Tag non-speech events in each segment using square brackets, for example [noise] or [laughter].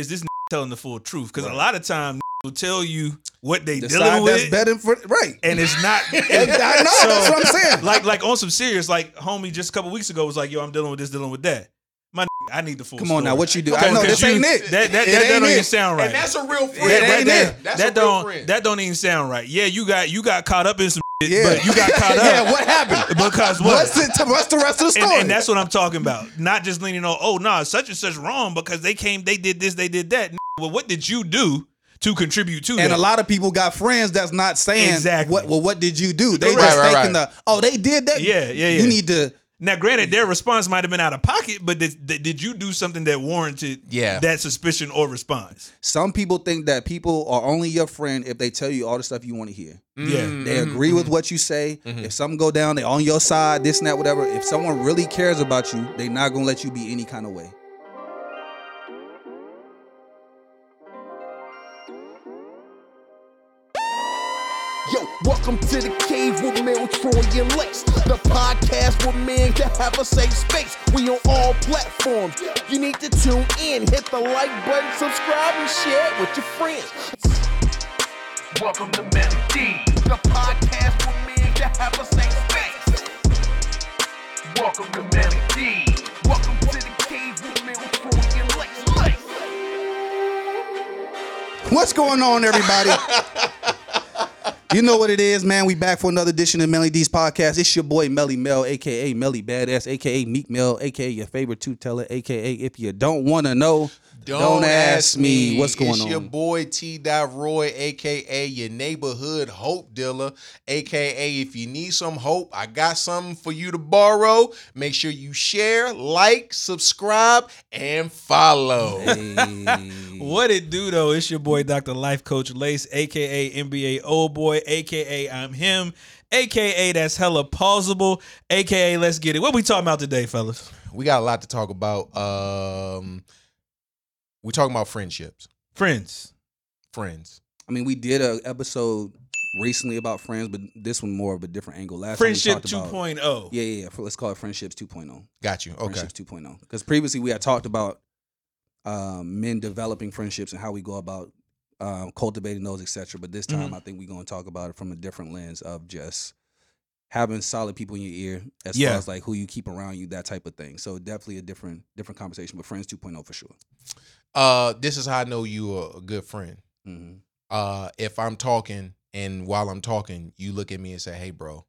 is this telling the full truth? Because a lot of times will tell you what they The dealing side with, that's better for right. and it's not. [laughs] I know. that's what I'm saying. like like on some serious, like homie just a couple weeks ago was like, yo, I'm dealing with this, dealing with that. My I need the full. Come on now, what you do? Okay, I know because this ain't it. That that, It that, ain't don't even sound right. And that's a real friend. It that, ain't that, it. That's that a don't friend. that don't even sound right. Yeah, you got you got caught up in some shit, Yeah. but you got caught [laughs] up. yeah, what happened? Because what? What's the, what's the rest of the and, story? and that's what I'm talking about. Not just leaning on, oh, nah, such and such wrong because they came, they did this, they did that. Well, what did you do to contribute to and that? a lot of people got friends that's not saying Exactly. what well what did you do? They Right, just right, thinking right. the oh they did that. Yeah, yeah, yeah. You need to now, granted, their response might have been out of pocket, but did, did, did you do something that warranted Yeah. that suspicion or response? some people think that people are only your friend if they tell you all the stuff you want to hear. Yeah. Mm. They agree with what you say. Mm-hmm. If something go down, they on your side, this and that, whatever. If someone really cares about you, they not gonna let you be any kind of way. Welcome to the cave with Mel, Troy, and Lex. The podcast with men that have a safe space. We on all platforms. You need to tune in, hit the like button, subscribe, and share it with your friends. Welcome to Manly Deeds, the podcast with men that have a safe space. Welcome to Manly Deeds. Welcome to the cave with Mel, Troy, and. Lex. What's going on, everybody? [laughs] you know what it is, man. We back for another edition of Manly Deeds podcast. It's your boy Melly Mel, aka Melly Badass, aka Meek Mel, aka your favorite two teller, aka if you don't want to know, don't, ask me. What's going it's on. It's your boy T. Dot Roy, aka your neighborhood hope dealer, aka if you need some hope, I got something for you to borrow. Make sure you share, like, subscribe, and follow. Hey. [laughs] What it do though? It's your boy Dr. Life Coach Lace, aka NBA Old Boy, aka I'm him, aka that's hella plausible, aka let's get it. What we talking about today, fellas? We got a lot to talk about. Um, we're talking about friendships, Friends. friends. I mean, we did a episode recently about friends, but this one more of a different angle. Last time we Friendship talked about- 2.0. Yeah, yeah, yeah. Let's call it friendships 2.0. Got you. Okay. Friendships 2.0. Because previously we had talked about um, men developing friendships and how we go about um, cultivating those, etc. But this time, Mm-hmm. I think we're going to talk about it from a different lens of just having solid people in your ear, as Yeah. far as like who you keep around you, that type of thing. So definitely a different different conversation. But friends 2.0 for sure. Uh, this is how I know you are a good friend. hmm uh, if I'm talking and while I'm talking, you look at me and say, "Hey, bro,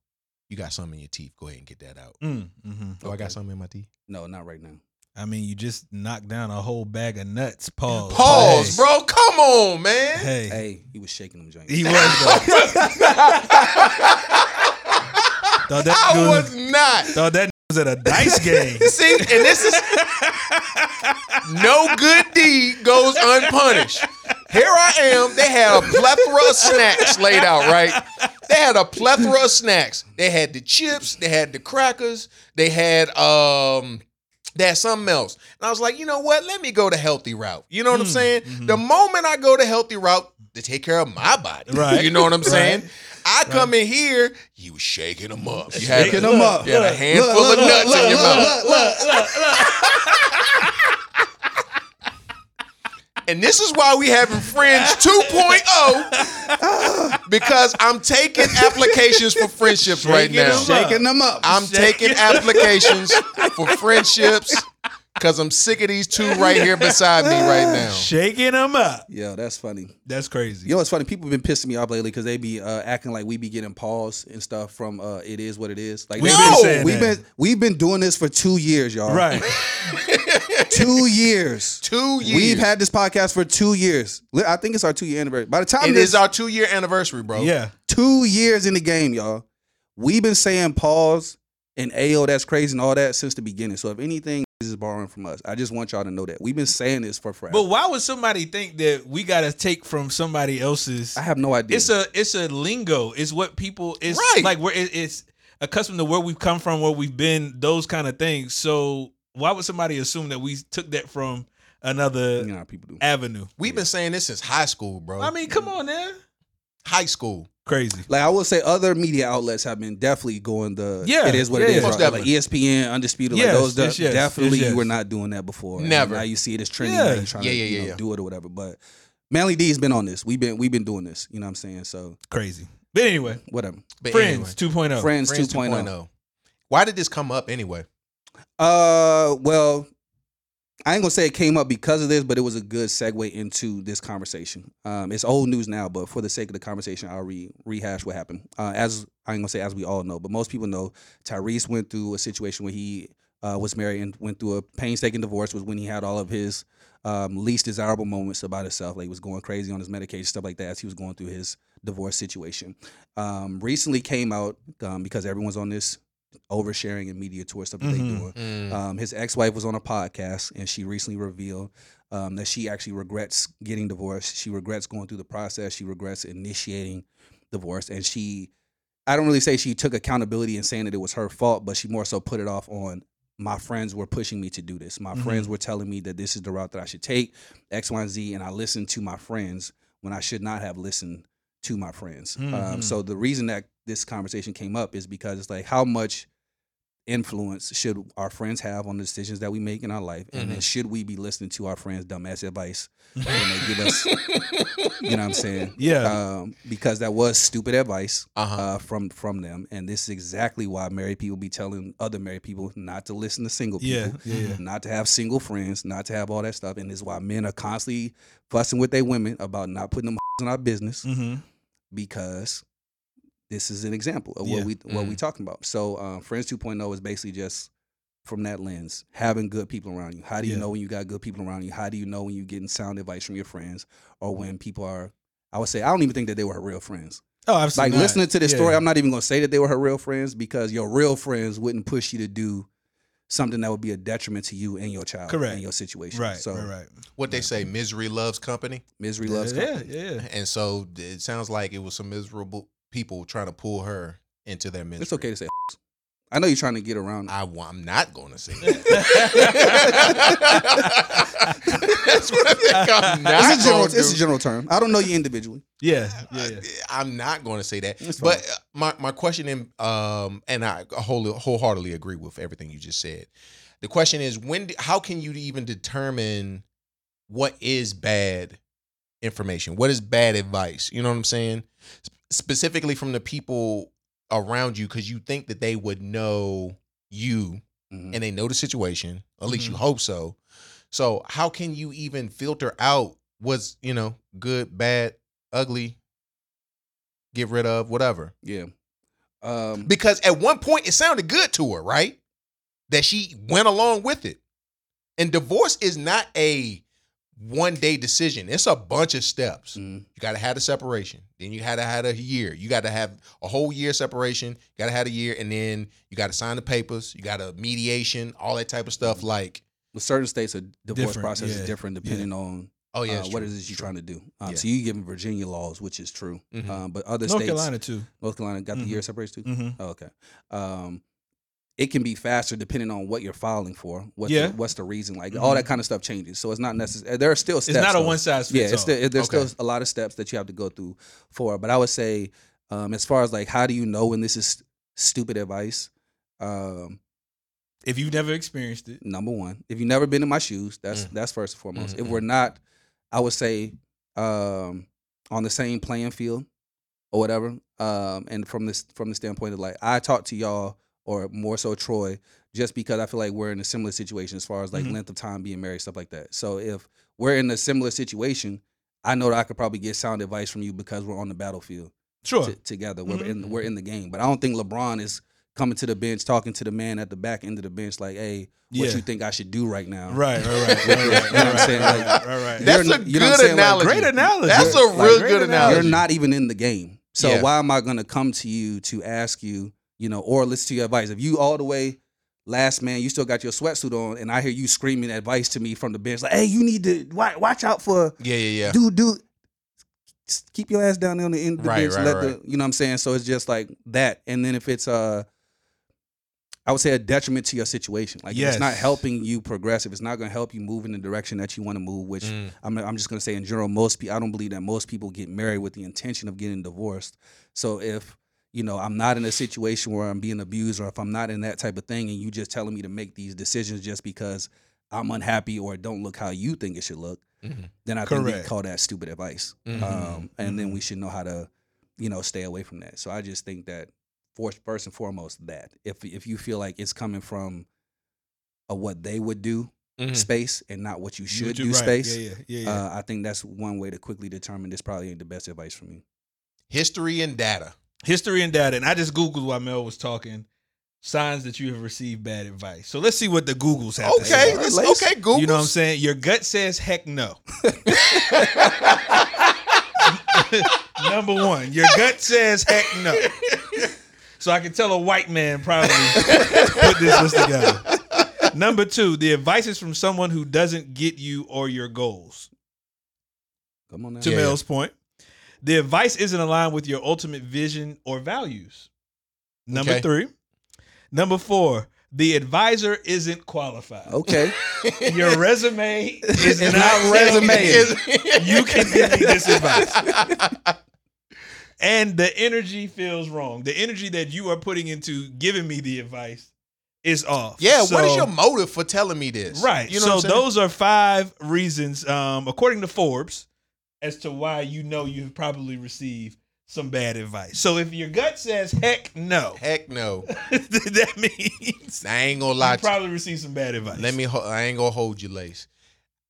you got something in your teeth. Go ahead and get that out." Mm, hmm Oh, I got something in my teeth. No, not right now. I mean, you just knocked down a whole bag of nuts. Pause. Pause, Hey. bro. Come on, man. Hey. Hey, he was shaking them joints. He was though. [laughs] thought that I nigga was not. thought that was at a dice [laughs] game. See, and this is no good deed goes unpunished. Here I am. They had a plethora of snacks laid out, right? They had a plethora of snacks. They had the chips, they had the crackers, they had um had something else. And I was like, you know what? Let me go the healthy route. You know what I'm hmm. saying? Hmm. The moment I go the healthy route to take care of my body. [laughs] Right. You know what I'm saying? Right. I come in here, you shaking them up. You Shaking a- them up. You had a handful look, of look, nuts look, in your look, mouth. And this is why we having friends [laughs] 2.0 because I'm taking applications for friendships right now. them Shaking them up. I'm taking applications for friendships because I'm sick of these two right here beside me right now. Shaking them up. Yeah, that's funny. That's crazy. You know what's funny? People have been pissing me off lately because they be uh, acting like we be getting pause and stuff from uh, "It Is What It Is." Like We've they- been we've been we've been doing this for two years, y'all. Right. [laughs] two years. [laughs] Two years. We've had this podcast for two years. I think it's our two year anniversary. By the time It this is our two year anniversary, bro. Yeah. two years in the game, y'all, we've been saying pause and Ayo, that's crazy and all that since the beginning. So if anything, this is borrowing from us. I just want y'all to know that we've been saying this for forever. But why would somebody think that we gotta take from somebody else's? I have no idea. It's a it's a lingo. It's what people. It's Right. like where it, it's accustomed to where we've come from, where we've been, those kind of things. So why would somebody assume that we took that from another you know how people do. avenue? We've been saying this since high school, bro. I mean, come on, man. high school. Crazy. Like I will say, other media outlets have been definitely going the. Yeah, it is what yeah, it is. Most right? Like. ESPN, undisputed. Yes, like those, de- yes, yes, definitely yes, yes. you were not doing that before. And Never. now you see it as trending. Yeah. now you trying Yeah, to yeah, you yeah, know, yeah. do it or whatever. But Manly Deeds been on this. We've been we've been doing this. You know what I'm saying? So Crazy. But anyway, whatever. But Friends anyway, 2.0. Friends, Friends 2.0. 2.0. Why did this come up anyway? Uh, well, I ain't gonna say it came up because of this, but it was a good segue into this conversation. Um, it's old news now, but for the sake of the conversation, I'll re- rehash what happened. Uh, as I ain't gonna say as we all know, but most people know, Tyrese went through a situation where he uh, was married and went through a painstaking divorce. Was when he had all of his um, least desirable moments about himself, like he was going crazy on his medication, stuff like that, as he was going through his divorce situation. Um, recently came out um, because everyone's on this oversharing and media tour stuff that Mhm. they doing. Mm. Um, his ex-wife was on a podcast, and she recently revealed um, that she actually regrets getting divorced. She regrets going through the process. She regrets initiating divorce, and she, I don't really say she took accountability in saying that it was her fault, but she more so put it off on my friends were pushing me to do this. My Mhm. friends were telling me that this is the route that I should take, X, Y, and Z, and I listened to my friends when I should not have listened to my friends. Um, Mhm. so the reason that this conversation came up is because it's like how much influence should our friends have on the decisions that we make in our life, and then should we be listening to our friends' dumbass advice [laughs] when they give us, you know what I'm saying? Yeah. Um, because that was stupid advice Uh-huh. uh, from from them, and this is exactly why married people be telling other married people not to listen to single Yeah, people, yeah, yeah. not to have single friends, not to have all that stuff, and this is why men are constantly fussing with their women about not putting them [laughs] in our business hmm because this is an example of Yeah. what we what Mm. we talking about. So, uh, Friends 2.0 is basically just from that lens, having good people around you. How do you Yeah. know when you got good people around you? How do you know when you're getting sound advice from your friends, or when people are? I would say I don't even think that they were her real friends. Oh, absolutely. Like not. listening to this Yeah. story, I'm not even gonna say that they were her real friends because your real friends wouldn't push you to do something that would be a detriment to you and your child Correct. and your situation. Right, So right, right. What they say, misery loves company. misery loves yeah, company. yeah, yeah. And so it sounds like it was some miserable people trying to pull her into their misery. It's okay to say. I know you're trying to get around. I, am not going to say [laughs] that. [laughs] That's what I think I'm not It's a general. gonna It's a general term. I don't know you individually. Yeah, yeah, yeah. I'm not going to say that. It's But uh, my my question, in, um, and I whole, wholeheartedly agree with everything you just said. The question is, when? do- How can you even determine what is bad information? What is bad advice? You know what I'm saying? Sp- Specifically from the people around you, because you think that they would know you Mhm. and they know the situation. At least Mm-hmm. you hope so. So how can you even filter out what's you know good, bad, ugly, get rid of, whatever? Yeah. Um, Because at one point it sounded good to her, right? That she went along with it. And divorce is not a one day decision. It's a bunch of steps. mhm. You got to have the separation. Then you had to have a year. You got to have a whole year separation. You got to have a year, and then you got to sign the papers. You got a mediation, all that type of stuff. Like, With certain states, a divorce Different, process yeah, is different depending on oh yeah, uh, what it is you're trying to do. Um, Yeah. So you give them Virginia laws, which is true. Mhm. Um, but other states North states, Carolina too. North Carolina got the Mhm. year separation too. Mm-hmm. Oh, okay. Um, it can be faster depending on what you're filing for. What's Yeah. the, what's the reason? Like all that kind of stuff changes. So it's not necessary. There are still steps. It's not a one size fits Yeah, it's all. still, there's Okay. still a lot of steps that you have to go through for. But I would say, um, as far as like, how do you know when this is stupid advice? Um, if you've never experienced it. number one. If you've never been in my shoes, that's Mm. that's first and foremost. Mhm, If we're not, I would say, um, on the same playing field or whatever. Um, and from this from the standpoint of like I talk to y'all or more so Troy, just because I feel like we're in a similar situation as far as like Mhm. length of time being married, stuff like that. So if we're in a similar situation, I know that I could probably get sound advice from you because we're on the battlefield Sure. t- together. We're Mhm. in we're in the game. But I don't think LeBron is coming to the bench talking to the man at the back end of the bench like, hey, what Yeah. you think I should do right now? Right, right, right, [laughs] right, right, You know what I'm right, saying? right, Like, right, right. That's a you know good saying? Like, great analogy. That's a real great good analogy. analogy. You're not even in the game. So Yeah. why am I gonna come to you to ask you, you know, or listen to your advice? If you all the way last man, you still got your sweatsuit on, and I hear you screaming advice to me from the bench, like, hey, you need to watch, watch out for Yeah, yeah, yeah. dude, dude. Keep your ass down there on the end of the Right, bench. right, let right. the you know what I'm saying? So it's just like that. And then if it's uh I would say a detriment to your situation. Like if it's not helping you progress, if it's not going to help you move in the direction that you want to move, which Mm. I'm, I'm just going to say in general, most people, I don't believe that most people get married with the intention of getting divorced. So if you know I'm not in a situation where I'm being abused, or if I'm not in that type of thing, and you just telling me to make these decisions just because I'm unhappy or it don't look how you think it should look, Mhm. then I think we call that stupid advice. Mhm. Um, and then we should know how to, you know, stay away from that. So I just think that for, first and foremost, that if if you feel like it's coming from a what they would do Mhm. space and not what you should you- do right. space, Yeah, yeah, yeah. yeah. uh, I think that's one way to quickly determine this probably ain't the best advice for me. History and data. History and data. And I just Googled while Mel was talking signs that you have received bad advice. So let's see what the Googles have to Okay, say. let's- okay, Google. You know what I'm saying? Your gut says heck no. [laughs] [laughs] Number one, your gut says heck no. [laughs] So I can tell a white man probably [laughs] put this list together. Number two, the advice is from someone who doesn't get you or your goals. Come on now. To Yeah. Mel's point, the advice isn't aligned with your ultimate vision or values. Number Okay. three. Number four, the advisor isn't qualified. Okay. [laughs] Your resume [laughs] is not, not resume. You can give me this advice. And the energy feels wrong. The energy that you are putting into giving me the advice is off. Yeah, what is your motive for telling me this? Right. You know so those are five reasons, um, according to Forbes, as to why you know you've probably received some bad advice. So if your gut says heck no, Heck no. [laughs] that means I ain't gonna lie you probably received some bad advice. Let me. I ain't gonna hold you, Lace.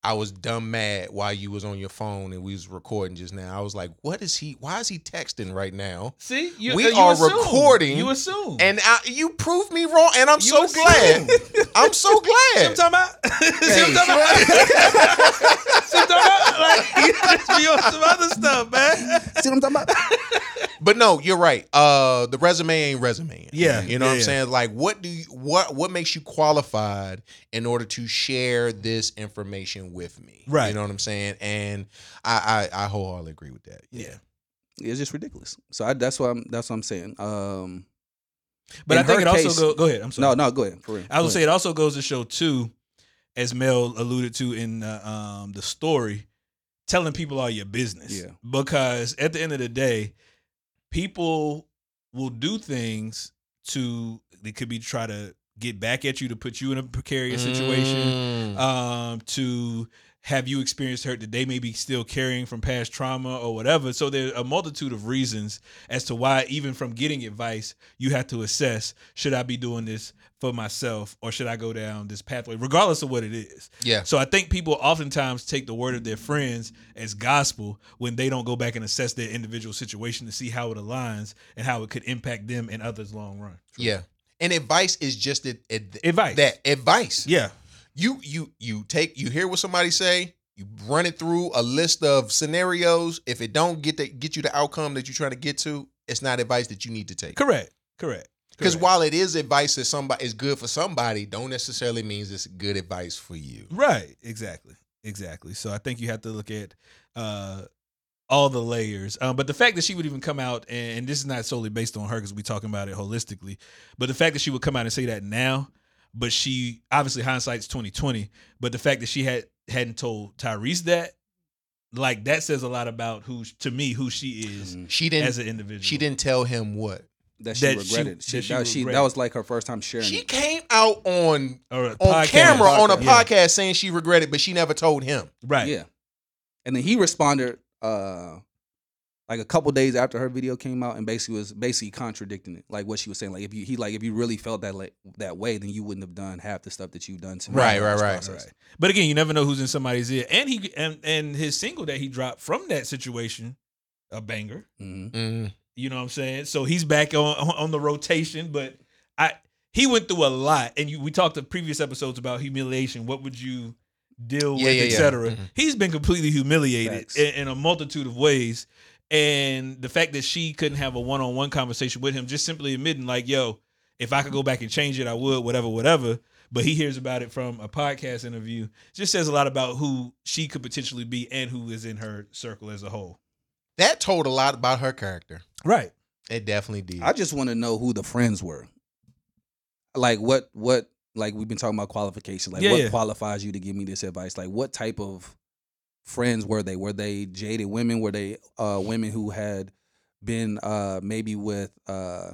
I was dumb mad while you was on your phone and we was recording just now. I was like, "What is he? Why is he texting right now?" see. You, We uh, you are assume. recording, You assume. And I, you proved me wrong, and I'm You so assume. glad. I'm so [laughs] glad. See what I'm talking about? [laughs] See what I'm talking about? [laughs] See what I'm talking about? Like, you be on some other stuff, man. See what I'm talking about? But no, you're right. Uh, the resume ain't resume. Yeah, you know yeah, what I'm yeah. saying. Like, what do you what what makes you qualified in order to share this information with me? Right. You know what I'm saying. And I I, I wholeheartedly agree with that. Yeah. It's just ridiculous. So I, that's what I'm. That's what I'm saying. Um, But I think her it also go. Go ahead. I'm sorry. no, no, go ahead. For real. I Go would say it also goes to show too, as Mel alluded to in uh, um, the story, telling people all your business. Yeah. Because at the end of the day, people will do things to they could be try to get back at you to put you in a precarious situation, Mm. um, to have you experienced hurt that they may be still carrying from past trauma or whatever. So there's a multitude of reasons as to why, even from getting advice, you have to assess: should I be doing this for myself, or should I go down this pathway, regardless of what it is? yeah. So I think people oftentimes take the word of their friends as gospel when they don't go back and assess their individual situation to see how it aligns and how it could impact them and others long run. Yeah. And advice is just Advice. that advice. Yeah. You you you take you hear what somebody say, you run it through a list of scenarios. If it don't get the, get you the outcome that you're trying to get to, it's not advice that you need to take. Correct. Correct. Because while it is advice that somebody is good for somebody, don't necessarily means it's good advice for you. Right. Exactly. Exactly. So I think you have to look at uh all the layers. Um, but the fact that she would even come out and, and this is not solely based on her because we're talking about it holistically, but the fact that she would come out and say that now, but she obviously hindsight's twenty twenty. But the fact that she had hadn't told Tyrese that, like that says a lot about who to me who she is Mhm. She didn't. as an individual. she didn't tell him what. that she that regretted. She, that she that, she, regretted. that was like her first time sharing. She it. came out on or on podcast. camera on a Yeah. podcast saying she regretted, but she never told him. Right. Yeah. And then he responded uh like a couple days after her video came out and basically was basically contradicting it. Like what she was saying. Like if you he like if you really felt that like that way, then you wouldn't have done half the stuff that you've done to me Right, right, right. process. Right. But again, you never know who's in somebody's ear. And he and, and his single that he dropped from that situation, a banger. Mhm. Mm. You know what I'm saying? So he's back on on the rotation, but I he went through a lot. And you, we talked in previous episodes about humiliation. What would you deal Yeah, with, yeah, et yeah. cetera? Mhm. He's been completely humiliated in, in a multitude of ways. And the fact that she couldn't have a one on one conversation with him, just simply admitting, like, yo, if I could go back and change it, I would, whatever, whatever. But he hears about it from a podcast interview. Just says a lot about who she could potentially be and who is in her circle as a whole. That told a lot about her character. Right. It definitely did. I just want to know who the friends were. like what what like we've been talking about qualifications. Like Yeah, what yeah. qualifies you to give me this advice? Like what type of friends were they? Were they jaded women? Were they uh women who had been uh maybe with uh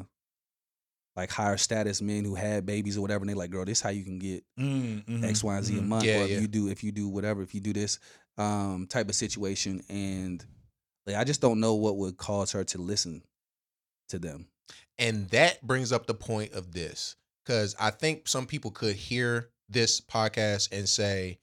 like higher status men who had babies or whatever and they like, girl, this is how you can get Mm, mhm, X, Y, and Z a mhm. month. Yeah, or if you do if you do whatever, if you do this um type of situation and like I just don't know what would cause her to listen to them. And that brings up the point of this because I think some people could hear this podcast and say,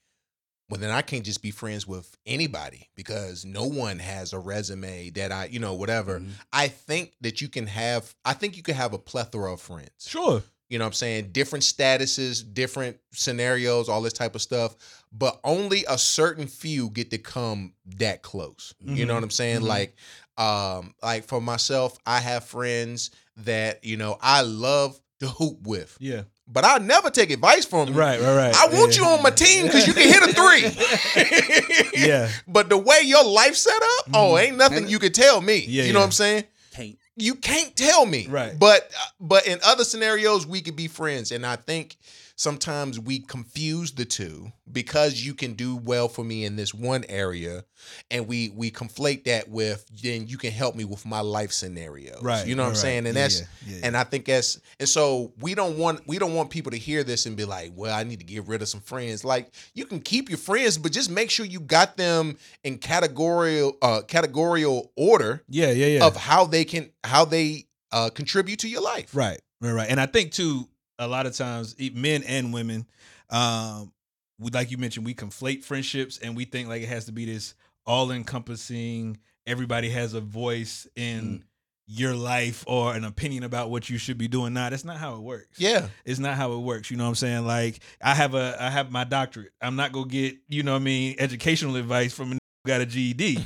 well, then I can't just be friends with anybody because no one has a resume that I, you know, whatever. Mhm. I think that you can have, I think you can have a plethora of friends. Sure. You know what I'm saying? Different statuses, different scenarios, all this type of stuff. But only a certain few get to come that close. You know Mhm. what I'm saying? Mhm. Like, um, like for myself, I have friends that, you know, I love to hoop with. Yeah. But I never take advice from you. Right. Right. Right. I want yeah. you on my team because you can hit a three. [laughs] yeah. But the way your life set up, oh, Mhm. ain't nothing And- you could tell me. Yeah, you know yeah. what I'm saying? Can't you can't tell me Right. but uh, but in other scenarios we could be friends and i think sometimes we confuse the two because you can do well for me in this one area and we we conflate that with then you can help me with my life scenarios Right. you know what i'm saying and yeah, that's yeah, yeah, and I think that's and so we don't want we don't want people to hear this and be like, well, I need to get rid of some friends. Like you can keep your friends, but just make sure you got them in categorical uh categorical order yeah, yeah, yeah. of how they can how they uh contribute to your life. Right, right, right. And I think too, a lot of times, men and women, um, we, like you mentioned, we conflate friendships and we think like it has to be this all encompassing. Everybody has a voice in Mm. your life or an opinion about what you should be doing. Nah, that's not how it works. Yeah. It's not how it works. You know what I'm saying? Like I have a I have my doctorate. I'm not gonna get, you know what I mean, educational advice from a got a GED.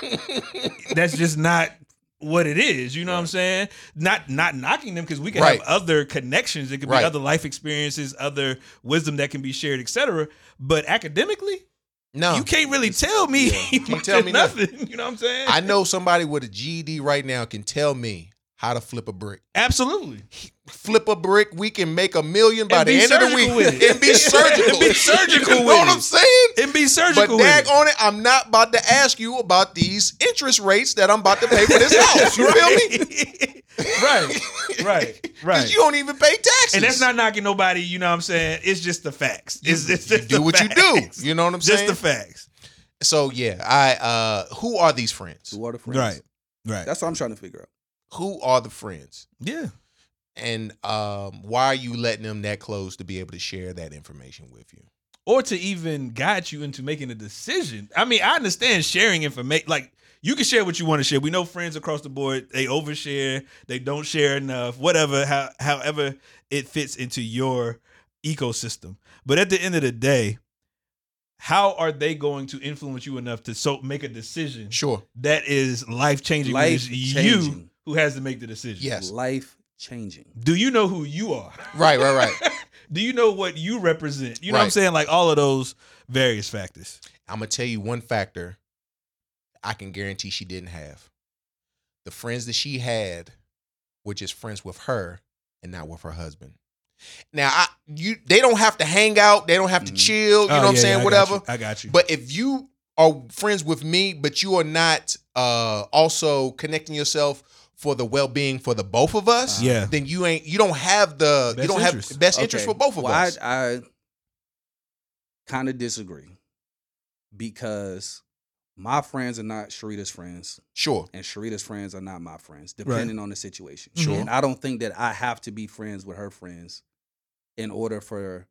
[laughs] That's just not what it is. You know what I'm saying? Not not knocking them because we can Right. have other connections. It could Right. be other life experiences, other wisdom that can be shared, etc. But academically, no. you can't really tell me, [laughs] you can't tell me nothing. You know what I'm saying? I know somebody with a GED right now can tell me how to flip a brick. Absolutely. Flip a brick, we can make a million by And the end of the week. with it. And be surgical. [laughs] And be surgical [laughs] you know with what it. I'm saying? And be surgical with dag it. on it, I'm not about to ask you about these interest rates that I'm about to pay for this [laughs] house. You feel me? right, right, Right. Because you don't even pay taxes. And that's not knocking nobody, you know what I'm saying? It's just the facts. you, It's, it's you just do the what you do. You know what I'm Just saying? Just the facts. so yeah, I uh who are these friends? who are the friends? Right. Right. That's what I'm trying to figure out. Who are the friends? yeah. And um why are you letting them that close to be able to share that information with you? Or to even guide you into making a decision. I mean, I understand sharing information. Like, you can share what you want to share. We know friends across the board, they overshare, they don't share enough, whatever, how, however it fits into your ecosystem. But at the end of the day, how are they going to influence you enough to so make a decision Sure. that is life changing? when it's you. Who has to make the decision. Yes. Life changing. Do you know who you are? Right, right, right. [laughs] Do you know what you represent? You know what I'm saying? Like all of those various factors. I'm gonna tell you one factor I can guarantee she didn't have. The friends that she had were just friends with her and not with her husband. Now, I you they don't have to hang out, they don't have to Mhm. chill, you know Oh, what I'm saying, yeah, I whatever. you. I got you. But if you are friends with me, but you are not uh also connecting yourself for the well-being for the both of us, Yeah. then you ain't you don't have the you don't interest. have best interest Okay, for both of well, us. I, I kind of disagree because my friends are not Sharita's friends, sure. and Sharita's friends are not my friends, depending on the situation. Sure. And I don't think that I have to be friends with her friends in order for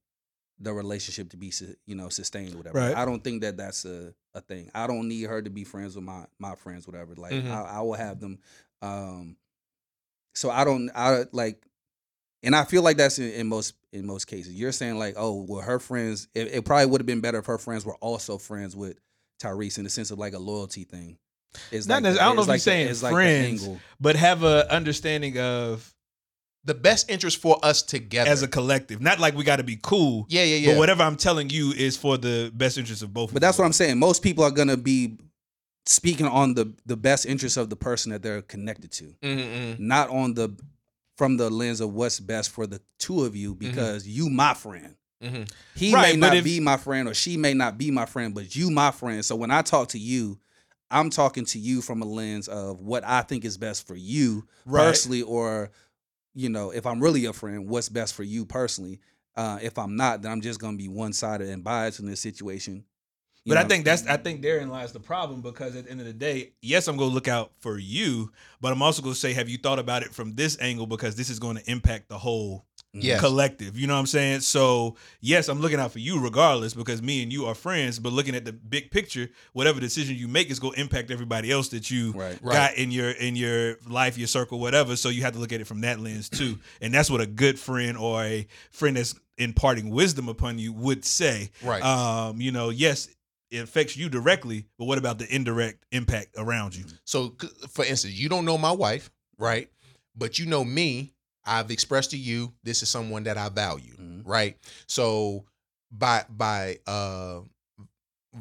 the relationship to be, you know, sustained, whatever. Right. I don't think that that's a, a thing. I don't need her to be friends with my my friends, whatever. Like Mhm. I, I will have them. Um, so I don't. I like, and I feel like that's in, in most in most cases. You're saying like, oh, well, her friends. It, it probably would have been better if her friends were also friends with Tyrese in the sense of like a loyalty thing. It's Not like necess- the- I don't know if like he's the- saying it's like the friends. angle. but have a understanding of The best interest for us together. as a collective. Not like we got to be cool. yeah, yeah, yeah. But whatever I'm telling you is for the best interest of both. But that's what I'm saying. Most people are gonna be speaking on the the best interest of the person that they're connected to, Mm-mm. not on the from the lens of what's best for the two of you because you my friend. Mhm. He Right, may not if- be my friend or she may not be my friend, but you my friend. So when I talk to you, I'm talking to you from a lens of what I think is best for you Right. personally, or you know, if I'm really a friend, what's best for you personally. Uh, if I'm not, then I'm just gonna be one sided and biased in this situation. But I think that's I think therein lies the problem because at the end of the day, yes, I'm gonna look out for you, but I'm also gonna say, have you thought about it from this angle because this is going to impact the whole Yes. collective. You know what I'm saying? So yes, I'm looking out for you regardless because me and you are friends. But looking at the big picture, whatever decision you make is going to impact everybody else that you Right. Right. got in your in your life, your circle, whatever. So you have to look at it from that lens too. [clears throat] And that's what a good friend or a friend that's imparting wisdom upon you would say. Right. Um, you know, yes, it affects you directly, but what about the indirect impact around you? So, for instance, you don't know my wife, right? But you know me. I've expressed to you this is someone that I value, Mhm. right? So, by by uh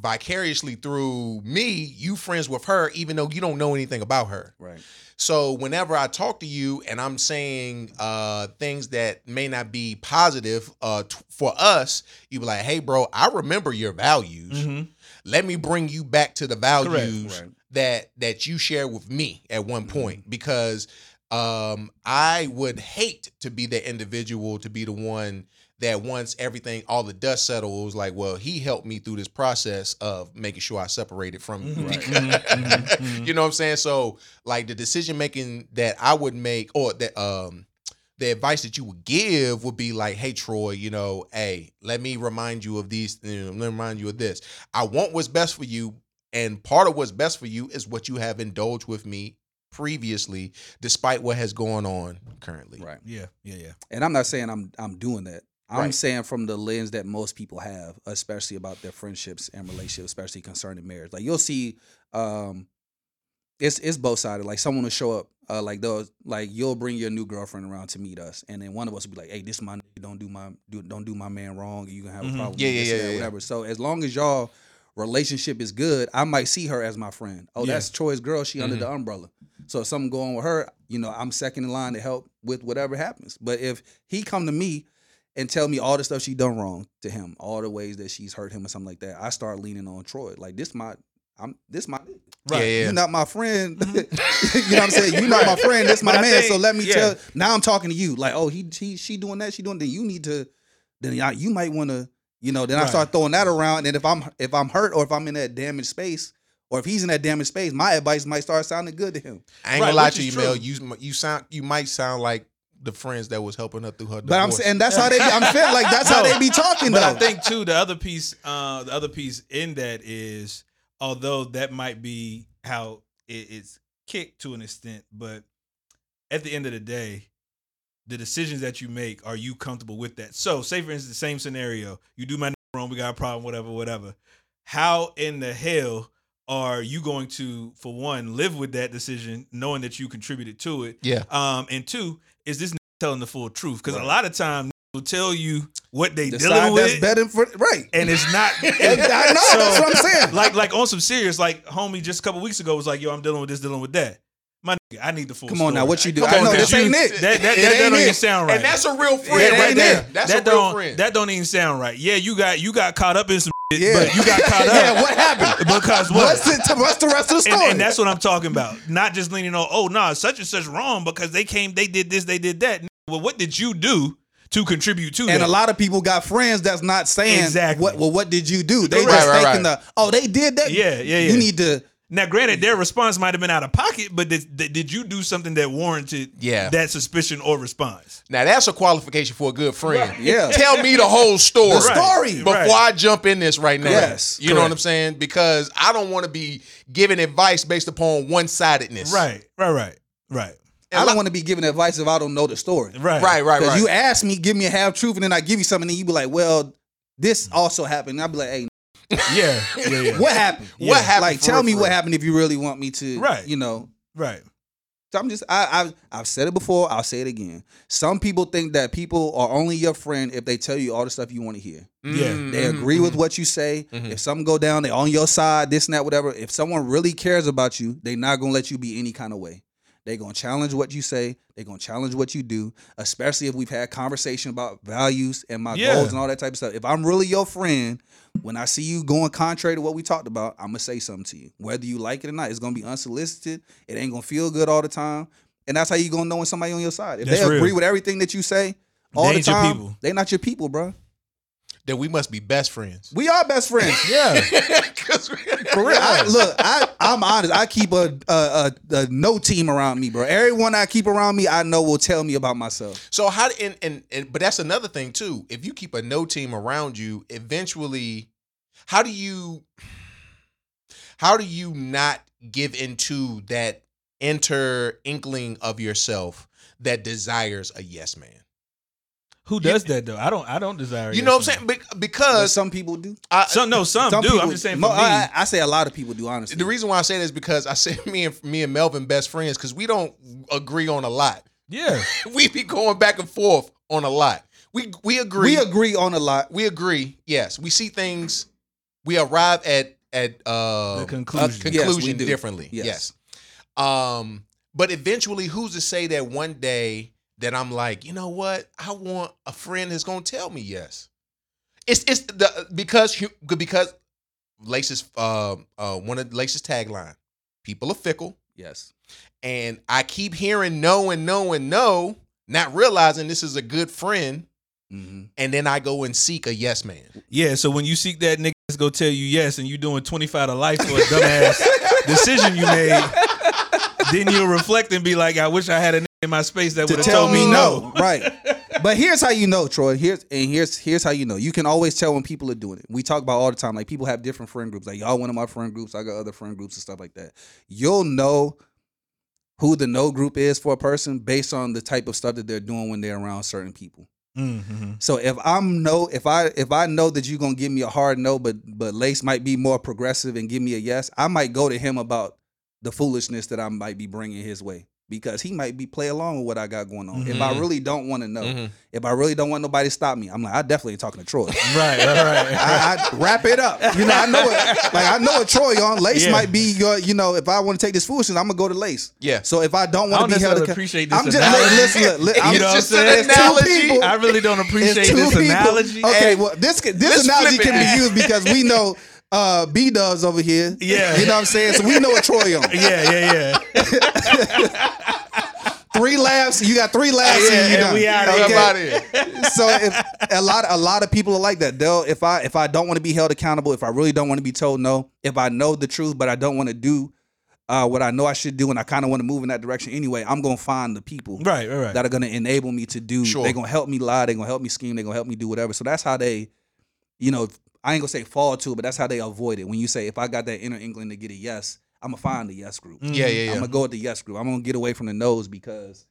vicariously through me, you friends with her, even though you don't know anything about her. Right. So whenever I talk to you and I'm saying uh, things that may not be positive uh, t- for us, you be like, "Hey, bro, I remember your values. Mm-hmm. Let me bring you back to the values Right. that that you shared with me at one point because um, I would hate to be the individual to be the one that once everything all the dust settled was like, well, he helped me through this process of making sure I separated from you. Mhm. Because- Mhm. Mhm. Mhm. you know what I'm saying? So like the decision making that I would make or that um the advice that you would give would be like, hey Troy, you know, hey, let me remind you of these, you know, let me remind you of this. I want what's best for you, and part of what's best for you is what you have indulged with me previously, despite what has gone on currently. Right. Yeah, yeah, yeah. And I'm not saying I'm I'm doing that. I'm Right. saying from the lens that most people have, especially about their friendships and relationships, especially concerning marriage. Like you'll see, um, it's it's both sided. Like someone will show up, uh, like those, like you'll bring your new girlfriend around to meet us, and then one of us will be like, "Hey, this is my don't do my do don't do my man wrong. You can have Mhm. a problem. Yeah, with yeah, this yeah, that, yeah. whatever." So as long as y'all relationship is good, I might see her as my friend. Oh, Yeah. that's Troy's girl. She Mm-hmm. under the umbrella. So if something going with her, you know, I'm second in line to help with whatever happens. But if he come to me and tell me all the stuff she done wrong to him, all the ways that she's hurt him or something like that, I start leaning on Troy. Like this my I'm this my. Right. Yeah, yeah. You're not my friend. Mm-hmm. [laughs] you know what I'm saying? You're not my friend. This my But man. think- so let me yeah. tell. Now I'm talking to you. Like, oh, he, he she doing that. She doing. that. you need to. Then I, you might want to. You know. Then I start throwing that around. And if I'm if I'm hurt or if I'm in that damaged space or if he's in that damaged space, my advice might start sounding good to him. I ain't Right, gonna lie to you, is Mel. You you sound you might sound like the friends that was helping her through her divorce. But I'm saying that's how they. Be, I'm feeling like that's how they be talking But though. I think too the other piece, uh, the other piece in that is, although that might be how it, it's kicked to an extent, but at the end of the day, the decisions that you make, are you comfortable with that? So, say for instance, the same scenario, you do my wrong, we got a problem, whatever, whatever. How in the hell are you going to, for one, live with that decision, knowing that you contributed to it? yeah. Um, and two, is this n- telling the full truth? Because Right. a lot of times will tell you what they the dealing side with, that's better for right. and it's not. [laughs] I know that's what I'm saying. Like, like on some serious, like homie just a couple weeks ago was like, "Yo, I'm dealing with this, dealing with that." My nigga, I need the full. Come on now, what you do? Come I on know now. this ain't it. That that, It that, ain't don't even sound right. And that's a real friend Yeah, right there. it. That's that a real don't friend. that don't even sound right. Yeah, you got you got caught up in some shit, Yeah. but you got caught [laughs] up. yeah, what happened? Because what? What's the, what's the rest of the story? and that's what I'm talking about. Not just leaning on, oh, nah, such and such wrong because they came, they did this, they did that. Well, what did you do to contribute to And that? a lot of people got friends that's not saying Exactly. what well what did you do? They Correct. just Right, right, the oh they did that. Yeah, yeah, yeah. You need to Now, granted, their response might have been out of pocket, but did, did did you do something that warranted Yeah. that suspicion or response? Now that's a qualification for a good friend. Yeah. Tell me the whole story. The story. Before Right. I jump in this right now. Yes, You know what. I'm saying? Because I don't want to be giving advice based upon one sidedness. Right, right, right, right, I don't want to be giving advice if I don't know the story. right, Right, right, Because right. you ask me, give me a half truth, and then I give you something, and you be like, well, this mm. also happened. And I'll be like, hey, Yeah, [laughs] yeah, yeah. what happened? What happened Like, tell me what happened if you really want me to, Right. You know, right. So I'm just I, I've I've said it before. I'll say it again. Some people think that people are only your friend if they tell you all the stuff you want to hear. Yeah. Mm, They agree mm. with what you say. Mhm. If something go down, they're on your side. This and that, whatever. If someone really cares about you, they're not gonna let you be any kind of way. They're gonna challenge what you say. They're gonna challenge what you do, especially if we've had conversation about values and my Yeah. goals and all that type of stuff. If I'm really your friend, when I see you going contrary to what we talked about, I'm gonna say something to you. Whether you like it or not, it's gonna be unsolicited. It ain't gonna feel good all the time. And that's how you gonna know when somebody on your side. If That's they agree real. with everything that you say all They the ain't time, people. they not your people, bro. Then we must be best friends. We are best friends. Yeah. [laughs] For real, I, look, I, I'm honest. I keep a, a, a, a no team around me, bro. Everyone I keep around me, I know will tell me about myself. So how and, and and but that's another thing too. If you keep a no team around you, eventually, how do you how do you not give into that inter inkling of yourself that desires a yes man? Who does that though? I don't. I don't desire. You know what I'm saying? Be- But Because some people do. I, Some no, some, do. people, I'm just saying for mo- me. I, I say a lot of people do. Honestly, the reason why I say that is because I say [laughs] me and me and Melvin best friends because we don't agree on a lot. yeah. [laughs] We be going back and forth on a lot. We we agree. we agree on a lot. we agree. Yes, we see things. We arrive at at uh, The conclusion. a Yes, we conclusion do. differently. Yes. Yes. Um, but eventually, who's to say that one day that I'm like, you know what? I want a friend that's gonna tell me yes. It's it's the because hu- because Lace's uh uh one of Lace's tagline. People are fickle, Yes. and I keep hearing no and no and no, not realizing this is a good friend, hmm and then I go and seek a yes man. Yeah. So when you seek that nigga that's go tell you yes, and you doing 25 to life for a dumbass [laughs] decision you made, then you'll reflect and be like, I wish I had a nigga in my space that To would have tell told me me no, no. [laughs] right? But here's how you know, Troy. Here's and here's here's how you know. You can always tell when people are doing it. We talk about all the time. Like people have different friend groups. Like y'all one of my friend groups. I got other friend groups and stuff like that. You'll know who the no group is for a person based on the type of stuff that they're doing when they're around certain people. Mm-hmm. So if I'm no, if I if I know that you're gonna give me a hard no, but but Lace might be more progressive and give me a yes, I might go to him about the foolishness that I might be bringing his way because he might be play along with what I got going on. If I Mhm. really don't want to know, Mhm. if I really don't want nobody to stop me, I'm like I definitely ain't talking to Troy. [laughs] Right. Right. Right. I, I wrap it up. You know, I know it. Like I know what Troy on. Lace Yeah. might be your. You know, if I want to take this foolishness, I'm gonna go to Lace. Yeah. So if I don't want to be held accountable, appreciate this I'm just analogy. listen. Look, [laughs] I'm You know what I'm just saying? an It's two analogy. people. I really don't appreciate this people. analogy. Okay, well, this this let's analogy can be used because we know uh, B Dubs over here. Yeah. you know what I'm saying. So we know what Troy on. [laughs] Yeah. Yeah. Yeah. [laughs] Three laughs. You got three laughs. Yeah, and you and done. we outta Get here. out of here. so if a lot a lot of people are like that they'll if i if i don't want to be held accountable if i really don't want to be told no if i know the truth but i don't want to do uh, what i know i should do and i kind of want to move in that direction anyway i'm gonna find the people Right. Right. Right. that are gonna enable me to do Sure. they're gonna help me lie they're gonna help me scheme they're gonna help me do whatever so that's how they you know i ain't gonna say fall to it but that's how they avoid it when you say if i got that inner inkling to get a yes i'm gonna find the yes group Yeah, yeah, i'm gonna go with the yes group i'm gonna get away from the no's because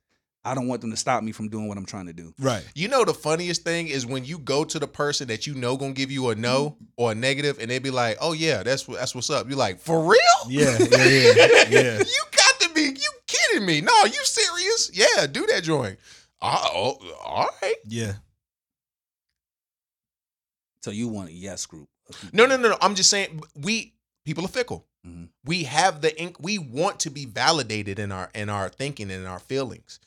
i don't want them to stop me from doing what i'm trying to do Right. You know the funniest thing is when you go to the person that you know gonna give you a no or a negative, and they be like, "Oh yeah, that's that's what's up." You're like, "For real? Yeah. Yeah. [laughs] Yeah. Yeah. you got to be you kidding me? No, you serious? Yeah, do that joint. Uh, oh, all right. Yeah. So you want a yes group. No, no, no, no. I'm just saying we people are fickle. Mhm. We have the ink. We want to be validated in our in our thinking and in our feelings.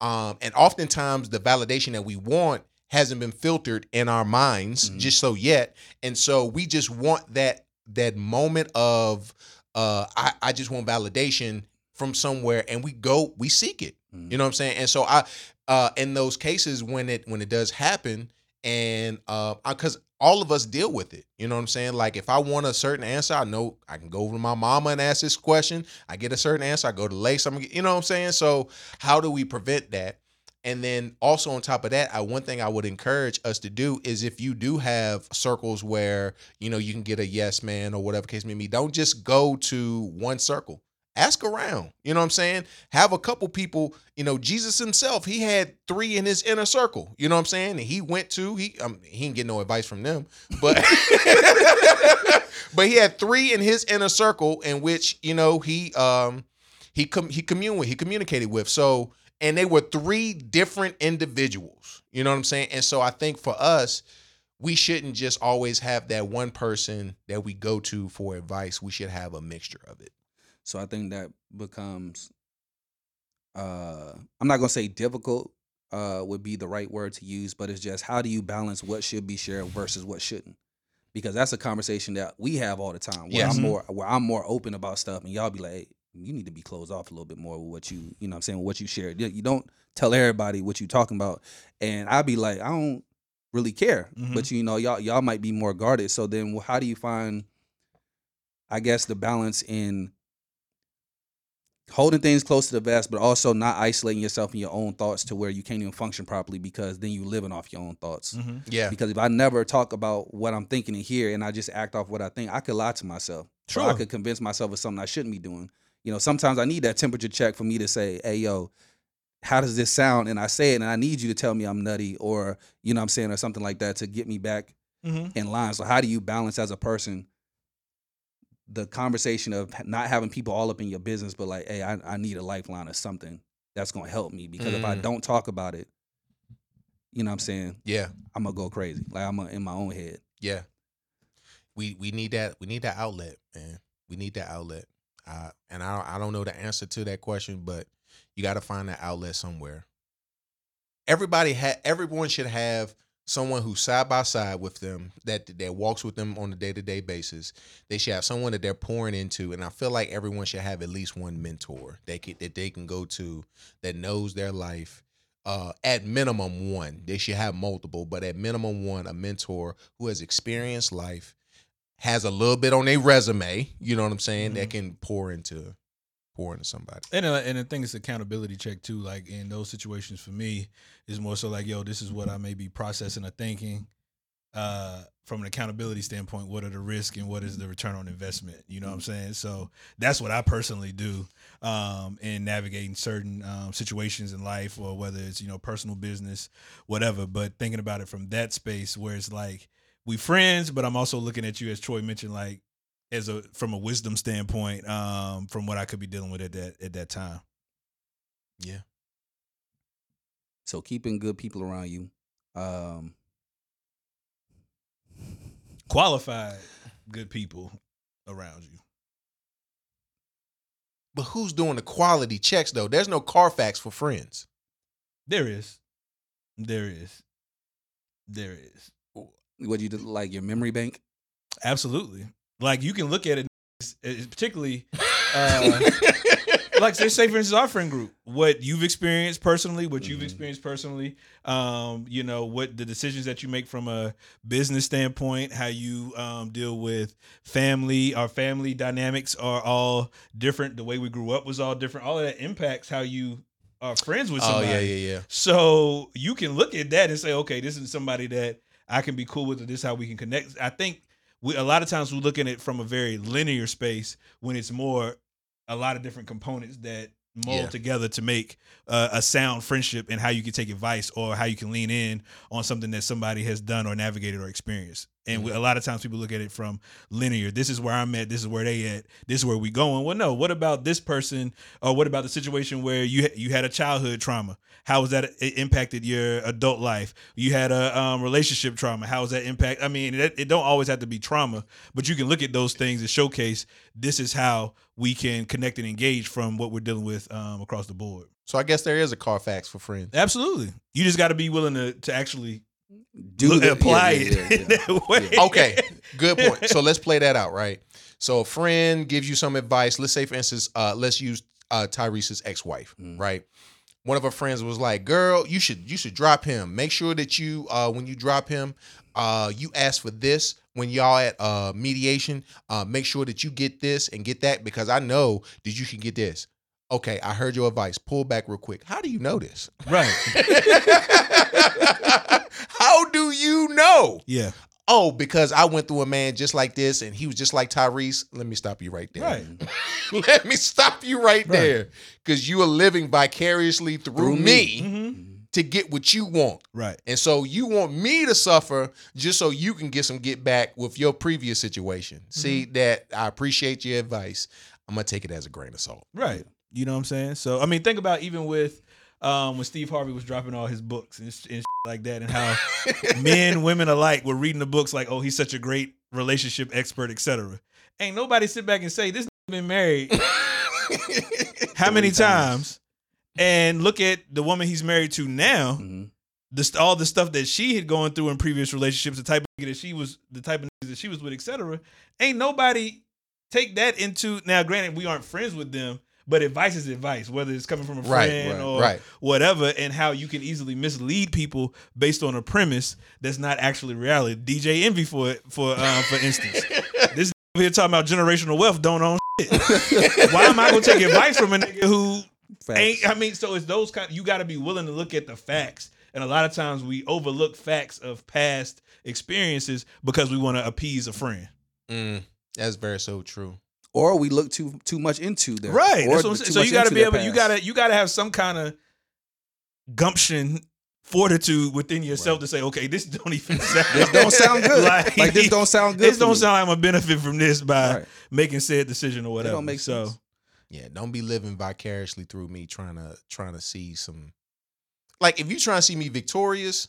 Um, and oftentimes the validation that we want hasn't been filtered in our minds Mhm. just so yet. And so we just want that that moment of uh I, I just want validation from somewhere and we go we seek it. Mhm. You know what I'm saying? And so I uh in those cases when it when it does happen and uh cuz all of us deal with it. You know what I'm saying? Like if I want a certain answer, I know I can go over to my mama and ask this question. I get a certain answer, I go to Lace. I'm you know what I'm saying? So how do we prevent that? And then also on top of that, I one thing I would encourage us to do is if you do have circles where you know you can get a yes man or whatever case may be, don't just go to one circle. Ask around. You know what I'm saying? Have a couple people. You know, Jesus himself, he had three in his inner circle. You know what I'm saying? And he went to he um, he didn't get no advice from them, but [laughs] but he had three in his inner circle in which you know he um he com- he communed with, he communicated with. So and they were three different individuals. You know what I'm saying? And so I think for us, we shouldn't just always have that one person that we go to for advice. We should have a mixture of it. So I think that becomes uh I'm not gonna say difficult uh would be the right word to use, but it's just how do you balance what should be shared versus what shouldn't? Because that's a conversation that we have all the time. Where Yes. I'm more where I'm more open about stuff and y'all be like, hey, you need to be closed off a little bit more with what you, you know what I'm saying, with what you share. You you don't tell everybody what you talking about. And I'd be like, I don't really care. Mhm. But you know, y'all y'all might be more guarded. So then how do you find I guess the balance in holding things close to the vest, but also not isolating yourself in your own thoughts to where you can't even function properly because then you're living off your own thoughts. Mm-hmm. Yeah. Because if I never talk about what I'm thinking in here and I just act off what I think, I could lie to myself. True. I could convince myself of something I shouldn't be doing. You know, sometimes I need that temperature check for me to say, hey, yo, how does this sound? And I say it and I need you to tell me I'm nutty or, you know what I'm saying, or something like that to get me back Mm-hmm. in line. So how do you balance as a person the conversation of not having people all up in your business, but like, hey, I, I need a lifeline or something that's gonna help me because if I Mm. don't talk about it, you know what I'm saying, Yeah. I'm gonna go crazy. Like I'm in my own head. Yeah. We we need that we need that outlet, man. We need that outlet. Uh, and I I don't know the answer to that question, but you got to find that outlet somewhere. Everybody had everyone should have someone who's side by side with them that that walks with them on a day to day basis. They should have someone that they're pouring into, and I feel like everyone should have at least one mentor they can, that they can go to that knows their life. Uh, at minimum one, they should have multiple, but at minimum one, a mentor who has experienced life, has a little bit on their resume. You know what I'm saying? That can pour into pour into somebody. And uh, and the thing is accountability check too. Like in those situations for me is more so like, yo, this is what I may be processing or thinking. Uh, from an accountability standpoint, what are the risks and what is the return on investment? You know what I'm saying? So that's what I personally do um, in navigating certain um, situations in life, or whether it's you know personal business, whatever. But thinking about it from that space where it's like we friends, but I'm also looking at you as Troy mentioned, like as a from a wisdom standpoint, um, from what I could be dealing with at that at that time. Yeah. So keeping good people around you. Um, Qualified good people around you. But who's doing the quality checks though? There's no Carfax for friends. There is. There is. There is. what you did, like your memory bank. Absolutely. Like you can look at it, it's- it's particularly [laughs] uh, like say, say for instance our friend group what you've experienced personally what you've Mhm. experienced personally um you know what the decisions that you make from a business standpoint how you um deal with family our family dynamics are all different the way we grew up was all different all of that impacts how you are friends with somebody oh yeah, yeah, yeah. so you can look at that and say, okay, this is somebody that I can be cool with. Or this is how we can connect. I think we a lot of times we look at it from a very linear space when it's more a lot of different components that mold Yeah. together to make uh, a sound friendship and how you can take advice or how you can lean in on something that somebody has done or navigated or experienced. And we, a lot of times people look at it from linear. This is where I'm at. This is where they at. This is where we going. Well, no. What about this person? Or what about the situation where you you had a childhood trauma? How was that it impacted your adult life? You had a um, relationship trauma. How was that impact? I mean, it, it don't always have to be trauma, but you can look at those things and showcase this is how we can connect and engage from what we're dealing with um, across the board. So I guess there is a Carfax for friends. Absolutely. You just got to be willing to to actually Do the- apply yeah, yeah, it yeah, that way. Okay, good point. [laughs] So let's play that out, right? So a friend gives you some advice. Let's say, for instance, uh, let's use uh, Tyrese's ex-wife, Mm. right? One of her friends was like, "Girl, you should you should drop him. Make sure that you uh, when you drop him, uh, you ask for this when y'all at uh, mediation. Uh, make sure that you get this and get that because I know that you can get this." Okay, I heard your advice. Pull back real quick. How do you know this? Right. [laughs] How do you know? Yeah. Oh, because I went through a man just like this and he was just like Tyrese. Let me stop you right there. Right. [laughs] Let me stop you right, Right. there. Because you are living vicariously through, Through me, me. hmm to get what you want. Right. And so you want me to suffer just so you can get some get back with your previous situation. See that I appreciate your advice. I'm gonna take it as a grain of salt. Right. You know what I'm saying? So I mean, think about even with um, when Steve Harvey was dropping all his books and, and shit like that, and how [laughs] men, women alike were reading the books like, "Oh, he's such a great relationship expert, etc." Ain't nobody sit back and say this been married [laughs] how many times. times. and look at the woman he's married to now. Mhm. This all the stuff that she had gone through in previous relationships, the type of that she was, the type of that she was with, etc. Ain't nobody take that into now. Granted, we aren't friends with them, but advice is advice, whether it's coming from a friend right, or right. whatever, and how you can easily mislead people based on a premise that's not actually reality. DJ Envy for it for uh, for instance, [laughs] this over here talking about generational wealth don't own shit. Why am I gonna take advice from a nigga who Facts. ain't? I mean, so it's those kind. You got to be willing to look at the facts, and a lot of times we overlook facts of past experiences because we want to appease a friend. Mm, that's very so true. Or we look too too much into them. Right. Or That's what I'm too saying. So you got to be their able. You got to you got to have some kind of gumption, fortitude within yourself to say, okay, this don't even [laughs] sound. This don't sound [laughs] good. like, this don't sound good. This don't me. sound like I'm a benefit from this by Right. making said decision or whatever. don't make so sense. Yeah, don't be living vicariously through me trying to trying to see some like if you trying to see me victorious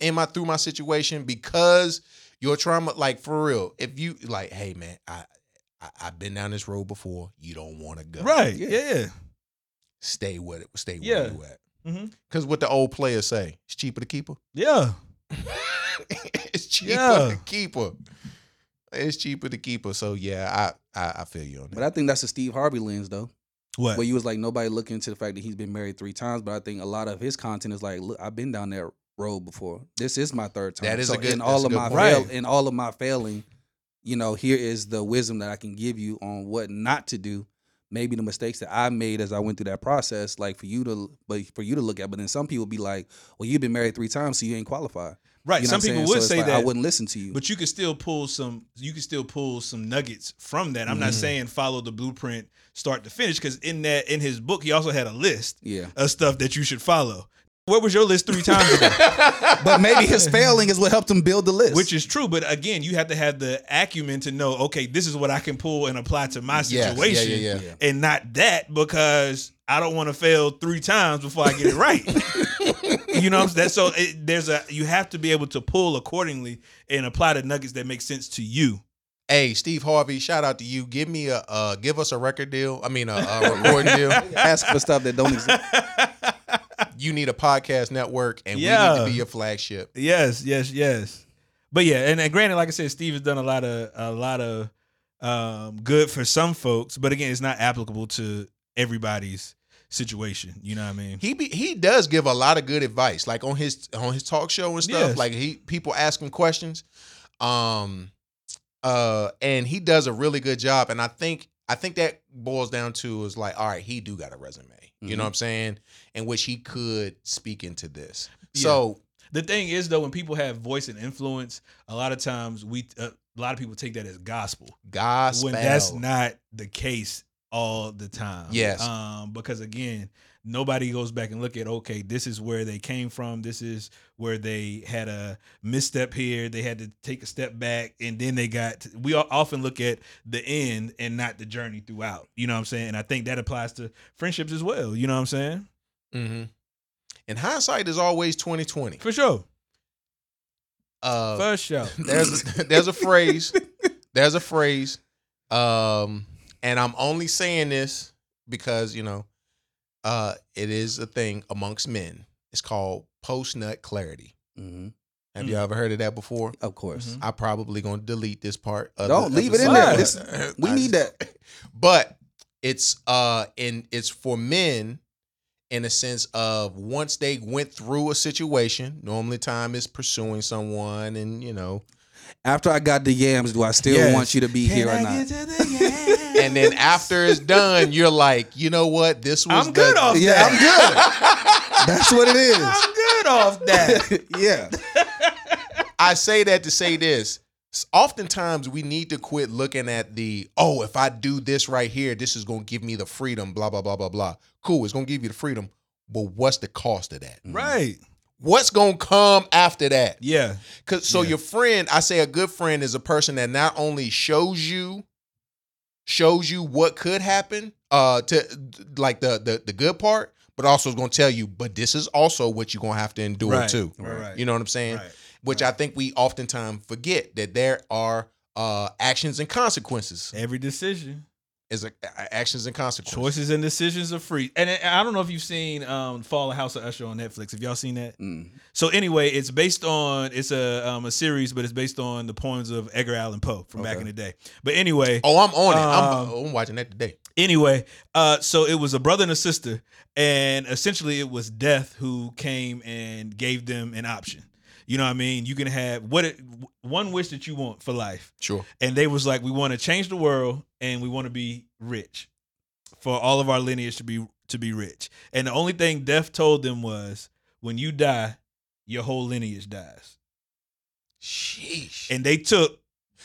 in my through my situation because your trauma like for real, if you like, hey man, I, I I've been down this road before, you don't want to go. right, Yeah. yeah, yeah. Stay with it. Stay Yeah. where you at. hmm Cause what the old players say, it's cheaper to keep her. yeah. [laughs] it's cheaper Yeah. to keep her. It's cheaper to keep her. So yeah, I I, I feel you on that. But I think that's a Steve Harvey lens, though. What? Where you was like nobody looking into the fact that he's been married three times. But I think a lot of his content is like, look, I've been down that road before. This is my third time. That is so a good- in all a of my fail, Right. in all of my failing, you know, here is the wisdom that I can give you on what not to do. Maybe the mistakes that I made as I went through that process, like for you to, but for you to look at. But then some people be like, "Well, you've been married three times, so you ain't qualified." right. You know Some people? So would it's say like, that. I wouldn't listen to you. But you could still pull some. You could still pull some nuggets from that. I'm not Mhm. saying follow the blueprint start to finish because in that in his book he also had a list yeah, of stuff that you should follow. Where was your list three times ago? [laughs] but maybe his failing is what helped him build the list. Which is true, but again, you have to have the acumen to know. Okay, this is what I can pull and apply to my Yes, yeah, situation, yeah, yeah. Yeah. and not that because I don't want to fail three times before I get it right. you know, what I'm saying? so it, there's a you have to be able to pull accordingly and apply the nuggets that make sense to you. Hey, Steve Harvey, shout out to you. Give me a uh, give us a record deal. I mean, a, a recording deal. [laughs] ask for stuff that don't exist. [laughs] You need a podcast network, and we need to be your flagship. Yes, yes, yes. But yeah, and, and granted, like I said, Steve has done a lot of a lot of um, good for some folks, but again, it's not applicable to everybody's situation. You know what I mean? He be, he does give a lot of good advice, like on his on his talk show and stuff. Yes. Like he people ask him questions, um, uh, and he does a really good job. And I think I think that boils down to is like, all right, he do got a resume. You know Mhm. what I'm saying? In which he could speak into this. Yeah. So The thing is, though, when people have voice and influence, a lot of times we uh, a lot of people take that as gospel gospel. when that's not the case all the time. Yes. Um, because again, nobody goes back and look at okay, this is where they came from. This is where they had a misstep here. They had to take a step back, and then they got. we often look at the end and not the journey throughout. You know what I'm saying? And I think that applies to friendships as well. You know what I'm saying? hmm And hindsight is always 2020. For sure. Uh, For sure. [laughs] there's a, there's a phrase [laughs] there's a phrase um and i'm only saying this because you know uh it is a thing amongst men it's called post nut clarity hmm have you ever heard of that before Of course. Mhm. i probably gonna delete this part of Don't the leave it in there. This- [laughs] we I need just- that. [laughs] but it's uh and it's for men in a sense of once they went through a situation normally time is pursuing someone and you know After I got the yams, do I still Yes. want you to be here or not? [laughs] and then after it's done, you're like, you know what? This was I'm the- good off that. Yeah, I'm good. [laughs] That's what it is. I'm good off that. [laughs] yeah. I say that to say this. Oftentimes we need to quit looking at the oh, if I do this right here, this is gonna give me the freedom. Blah blah blah blah blah. Cool, it's gonna give you the freedom, but what's the cost of that? Mm. right. What's gonna come after that? Yeah. Cause so Yeah. your friend, I say a good friend is a person that not only shows you, shows you what could happen, uh, to like the the the good part, but also is gonna tell you, but this is also what you're gonna have to endure Right. too. Right. right. You know what I'm saying? Right. Which I think we oftentimes forget that there are uh actions and consequences. Every decision. Is a, actions and consequences. Choices and decisions are free. And I don't know if you've seen um, Fall of House of Usher on Netflix. Have y'all seen that? Mm. So anyway, it's based on it's a um, a series, but it's based on the poems of Edgar Allan Poe from back in the day. But anyway, Oh, I'm on it. Um, I'm, I'm watching that today. anyway, uh, so it was a brother and a sister, and essentially it was death who came and gave them an option. You know what I mean? You can have what it, one wish that you want for life, Sure. and they was like, we want to change the world and we want to be rich, for all of our lineage to be to be rich. And the only thing death told them was, when you die, your whole lineage dies, Sheesh. and they took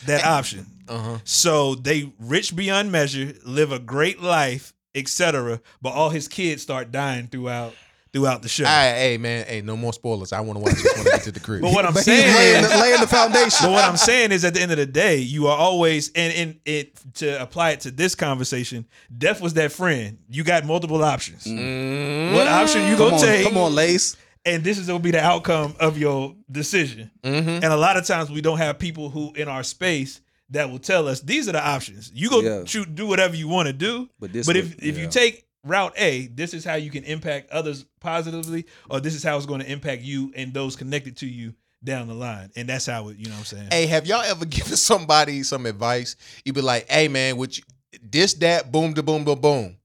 that option. Uh huh. So they rich beyond measure, live a great life, etc. But all his kids start dying throughout throughout the show. hey man, hey, no more spoilers. I want to watch this when I get to the crib. But what I'm But saying laying is, the, laying the foundation. but what I'm saying is, at the end of the day, you are always and and it to apply it to this conversation. Death was that friend. You got multiple options. Mm. What option you come gonna on, take? come on, Lace. and this is gonna be the outcome of your decision. Mm-hmm. And a lot of times we don't have people who in our space that will tell us these are the options. You go Yeah. shoot, do whatever you want to do. But this but would- if if you take route A, this is how you can impact others positively, or this is how it's going to impact you and those connected to you down the line. And that's how it, you know what I'm saying? Hey, have y'all ever [laughs] given somebody some advice? You be like, "Hey, man, which this, that, boom, da, boom, boom, boom,"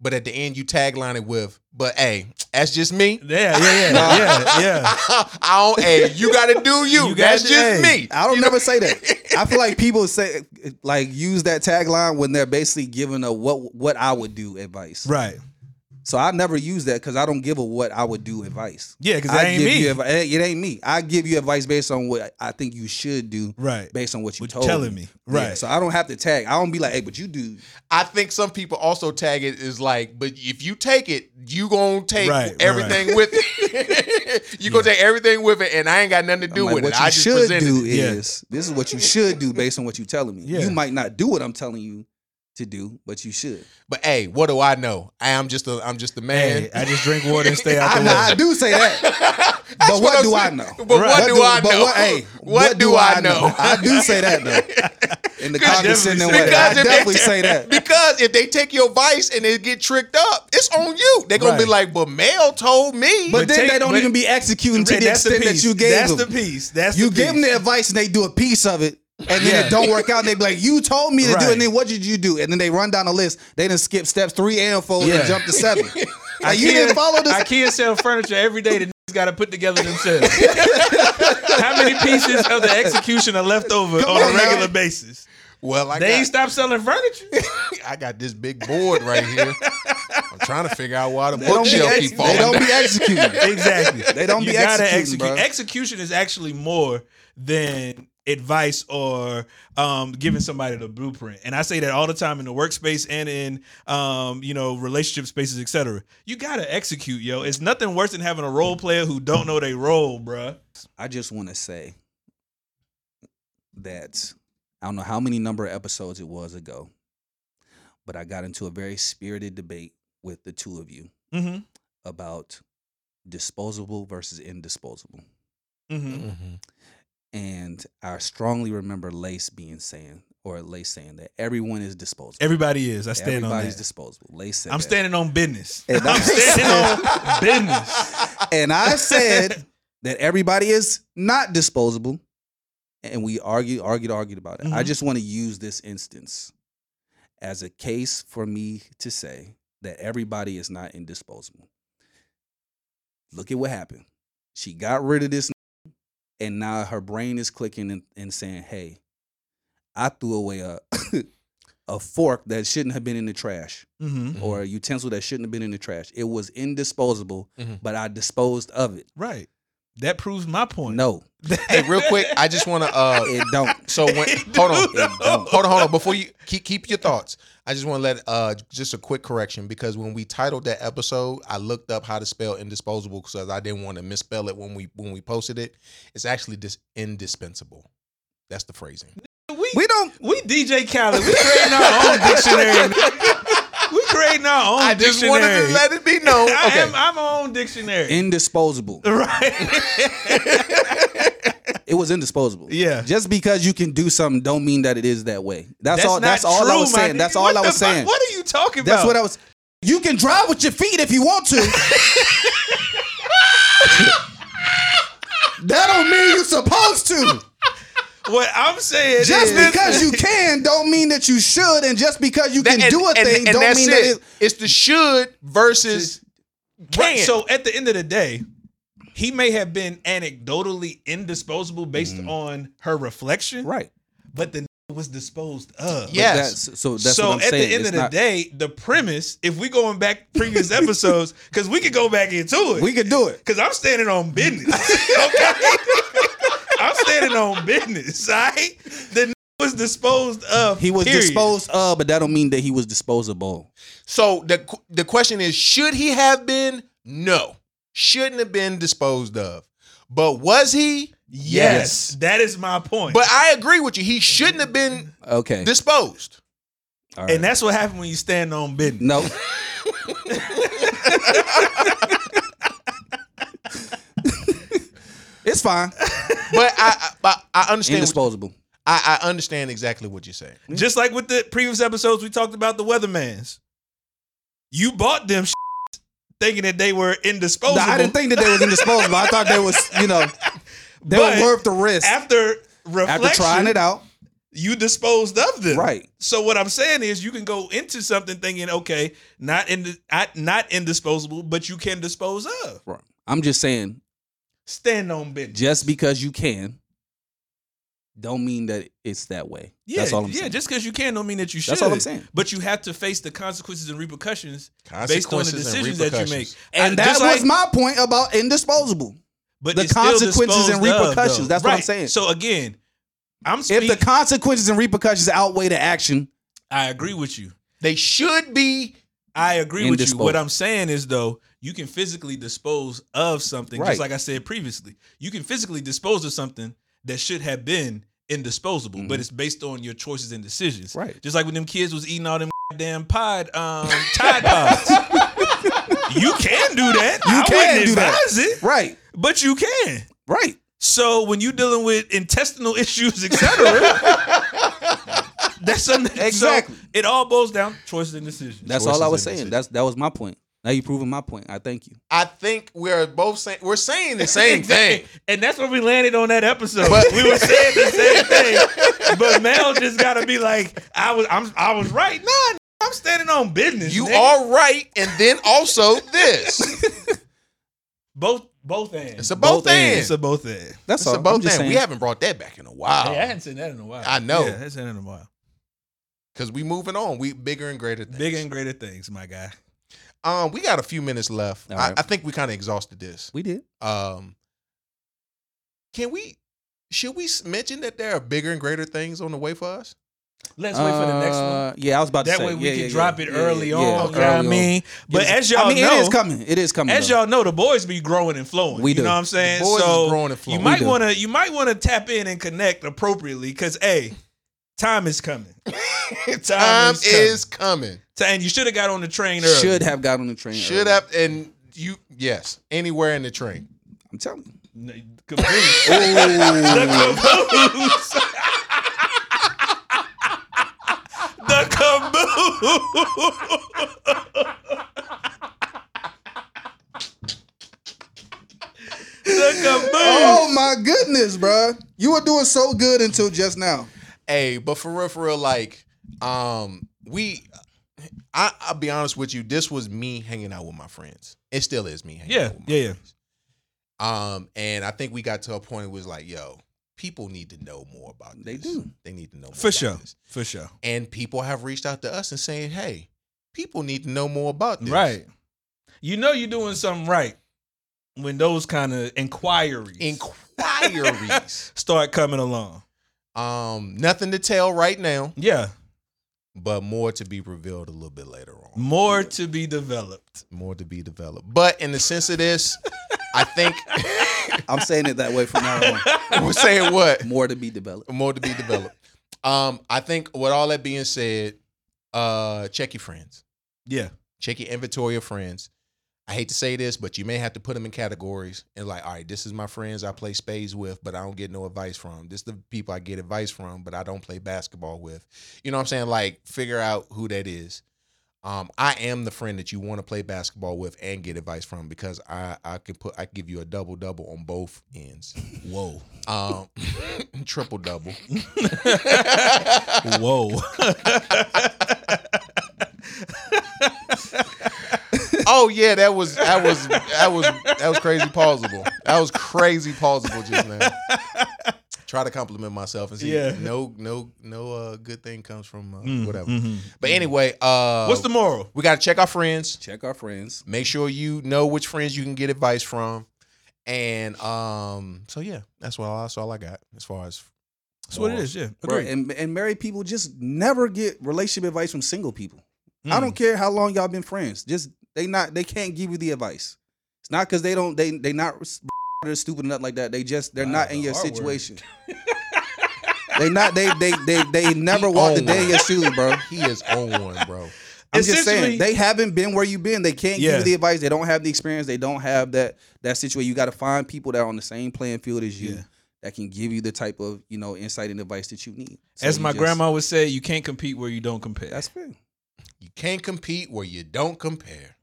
but at the end you tagline it with, "But hey, that's just me." Yeah, yeah, yeah, [laughs] yeah, yeah. [laughs] I don't. Hey, you got to do you. You that's just hey, me. I don't You know- never say that. [laughs] I feel like people say like use that tagline when they're basically giving a what what I would do advice. Right. So I never use that because I don't give a what I would do advice. Yeah, because I that ain't give me. you advi- it ain't me. I give you advice based on what I think you should do, right. based on what you What told telling me. me. Yeah, Right. so I don't have to tag. I don't be like, hey, but you do. I think some people also tag it is like, but if you take it, you gonna take Right, right, everything with it. [laughs] you gonna take everything with it, and I ain't got nothing to do like, with what it. you I just should do it. Yeah. is this is what you should do based on what you're telling me. Yeah. You might not do what I'm telling you to do, but you should. But hey, what do I know? I am just a I'm just a man. Hey, I just drink water and stay [laughs] out I, the know, way. I do say that. [laughs] But what I'm do I know? But what do I but know? What, hey, what, do I know? I do say that though. In the Because condescending definitely way, I if they definitely say that. Because if they take your advice and they get tricked up, it's on you. They're gonna be like, "But Mel told me." But, But then take- they don't but- even be executing to the that's the extent that you gave That's them. the piece. That's you the give them the advice and they do a piece of it, and then Yeah. it don't work out. And they be like, "You told me to do it." And then what did you do? And then they run down the list. They didn't skip steps three and four Yeah. and jump to seven. [laughs] like, you didn't follow this. IKEA sell furniture every day The niggas got to put together themselves. [laughs] How many pieces of the execution are left over Come on on a now. regular basis? well, I They ain't got, stopped selling furniture. [laughs] I got this big board right here. I'm trying to figure out why the They don't, be bookshelf keep they don't be executing. exactly. They don't you be executing, execute. bro. Execution is actually more than advice or um, giving somebody the blueprint. And I say that all the time in the workspace and in um, you know relationship spaces, etc. You gotta execute, yo. It's nothing worse than having a role player who don't know their role, bruh. I just want to say that I don't know how many number of episodes it was ago, but I got into a very spirited debate with the two of you Mm-hmm. about disposable versus indisposable. Mm-hmm. Mhm. And I strongly remember Lace being saying, or Lace saying that everyone is disposable. Everybody is. I stand on Everybody's disposable. Lace said I'm that. standing on business. And [laughs] I'm standing on [laughs] business. and I said that everybody is not disposable. And we argued, argued, argued about it. I Mhm. just want to use this instance as a case for me to say that everybody is not indisposable. Look at what happened. She got rid of this, and now her brain is clicking and, and saying, Hey, I threw away a [coughs] a fork that shouldn't have been in the trash Mm-hmm. or a utensil that shouldn't have been in the trash. It was indisposable, Mhm. but I disposed of it. Right. That proves my point. No, Hey, real quick, I just want to. uh [laughs] it don't. So when [laughs] It hold on, do, though. hold on, hold on. Before you keep keep your thoughts, I just want to let uh just a quick correction because when we titled that episode, I looked up how to spell indisposable because I didn't want to misspell it when we when we posted it. It's actually just indispensable. That's the phrasing. We, We don't. we DJ Khaled. We creating our [laughs] own dictionary. We creating our own I just dictionary. wanted to let it be known. [laughs] I Okay. am I'm my own dictionary. Indisposable. [laughs] right. It [laughs] It was indisposable. Yeah. Just because you can do something don't mean that it is that way. That's, all not that's all I was saying. That's all I the was fuck- saying. What are you talking That's about? That's what I was You can drive with your feet if you want to. that don't mean you're supposed to. What I'm saying Just is because you can don't mean that you should, and just because you can That- do a thing don't mean it. that it, it's the should versus Right. can. So at the end of the day, he may have been anecdotally indisposable based mm. on her reflection, right. but the was disposed of. Yeah. Yes. Yes. so that's so what I'm at saying. the end It's of the not- day, the premise, if we going back previous [laughs] episodes, because we could go back into it. we could do it. [laughs] Because I'm standing on business. [laughs] okay? I'm standing on business. [laughs] All right? The n- was disposed of. He was period. disposed of, but that don't mean that he was disposable. So the the question is, should he have been? No, shouldn't have been disposed of. But was he? Yes, That is my point. But I agree with you. He shouldn't have been Okay. disposed. All right. and that's what happened when you stand on business. no. [laughs] [laughs] it's fine. [laughs] But I I, I understand. What, Indisposable. I, I understand exactly what you're saying. Just like with the previous episodes, we talked about the Weathermans. You bought them [laughs] thinking that they were indisposable. No, I didn't think that they was [laughs] indisposable. I thought they was, you know, they But were worth the risk. after reflection, After trying it out, you disposed of them. Right. So what I'm saying is you can go into something thinking, okay, not in not, not indisposable, but you can dispose of. right. I'm just saying, Stand on business. just because you can, don't mean that it's that way. Yeah, That's all I'm yeah. saying. Just because you can don't mean that you should. That's all I'm saying. But you have to face the consequences and repercussions based on the decisions that you make. and I- that was like- my point about indisposable. but the consequences and disposed of, repercussions. though. That's what I'm saying. So again, I'm If the consequences and repercussions outweigh the action, I agree with you. They should be. I agree with you. What I'm saying is though, you can physically dispose of something, Right. just like I said previously. You can physically dispose of something that should have been indisposable, but it's based on your choices and decisions. Mm-hmm. Right. Just like when them kids was eating all them [laughs] damn pod um Tide Pods. [laughs] you can do that. You I can wouldn't do that. it, right, but you can. right. So when you're dealing with intestinal [laughs] issues, etc., that's something. Exactly. So it all boils down choices and decisions. That's Choices all I was saying. decisions. That's that was my point. Now you're proving my point. I thank you. I think we're both saying we're saying the same [laughs] thing. And that's where we landed on that episode. But- we were saying the same [laughs] thing. But Mel just gotta be like, I was I'm I was right. Nah, I'm standing on business. You nigga. are right, and then also this. [laughs] both both ends. It's a both, Both ends. It's a both end. That's It's all. a I'm both just ends. saying. We haven't brought that back in a while Hey, I hadn't seen that in a while. I know. Yeah, I hadn't seen that in a while. because we moving on. We bigger and greater things. Bigger and greater things, my guy. Um, we got a few minutes left. All I, right. I think we kind of exhausted this. we did. Um, can we? Should we mention that there are bigger and greater things on the way for us? Let's wait for the next one. Uh, Yeah, I was about to say. That way we yeah, can yeah, drop yeah, it early yeah, on. yeah, you know early I on. mean? But as y'all I mean, know, it is coming. It is coming. as though. y'all know, the boys be growing and flowing. We do. you know what I'm saying? The boys is so growing and flowing. you might want to you might want to tap in and connect appropriately because hey, time is coming. [laughs] Time is is coming. And you should have got on the train early. should have got on the train. Should early. have, and you yes, anywhere in the train. I'm telling you. N- Caboose. [laughs] the caboose. [laughs] the caboose. the caboose. Oh my goodness, bruh. You were doing so good until just now. Hey, but for real, for real, like, um, we, I, I'll be honest with you. This was me hanging out with my friends. It still is me. Hanging Yeah, out with my yeah, yeah. Um, and I think we got to a point. It was like, yo, people need to know more about this. They do. They need to know more For about sure. this. For sure. And people have reached out to us and saying, hey, people need to know more about this. Right. You know you're doing something right when those kind of inquiries Inquiries. [laughs] start coming along. Um, nothing to tell right now, Yeah. but more to be revealed a little bit later on. More to be developed. More to be developed. But in the sense of this, I think [laughs] I'm saying it that way from now on. [laughs] we're saying what? More to be developed. More to be developed. Um, I think with all that being said, uh, check your friends. Yeah. Check your inventory of friends. I hate to say this, but you may have to put them in categories and like, all right, this is my friends I play spades with, but I don't get no advice from. This is the people I get advice from, but I don't play basketball with. You know what I'm saying? Like, figure out who that is. Um, I am the friend that you want to play basketball with and get advice from because I I can put I can give you a double double on both ends. Whoa. Um, [laughs] triple double. [laughs] Whoa. [laughs] Oh yeah, that was that was that was that was crazy plausible. That was crazy plausible just now. Try to compliment myself and see Yeah. no no no uh, good thing comes from uh, Mm, whatever. mhm. But anyway, uh, What's the moral? we got to check our friends. Check our friends. Make sure you know which friends you can get advice from, and um, so yeah, that's all. That's all I got as far as That's what it is. Yeah. Bro, Agreed. and, and married people just never get relationship advice from single people. I Mm. don't care how long y'all been friends. Just they not they can't give you the advice. It's not because they don't they they not [laughs] they're stupid or nothing like that. They just they're Wow, not in the your situation. [laughs] they not they they they they never He walked a own day in one. your shoes, bro. he is on one, bro. I'm just saying they haven't been where you've been. They can't give you the advice. They don't have the experience. They don't have that that situation. You got to find people that are on the same playing field as you Yeah. that can give you the type of you know insight and advice that you need. So As you my just- grandma would say, you can't compete where you don't compare. that's fair. You can't compete where you don't compare.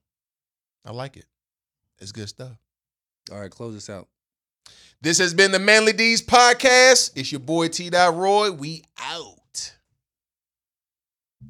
I like it. It's good stuff. All right, close this out. This has been the Manly Deeds podcast. It's your boy T. Dot Roy. We out.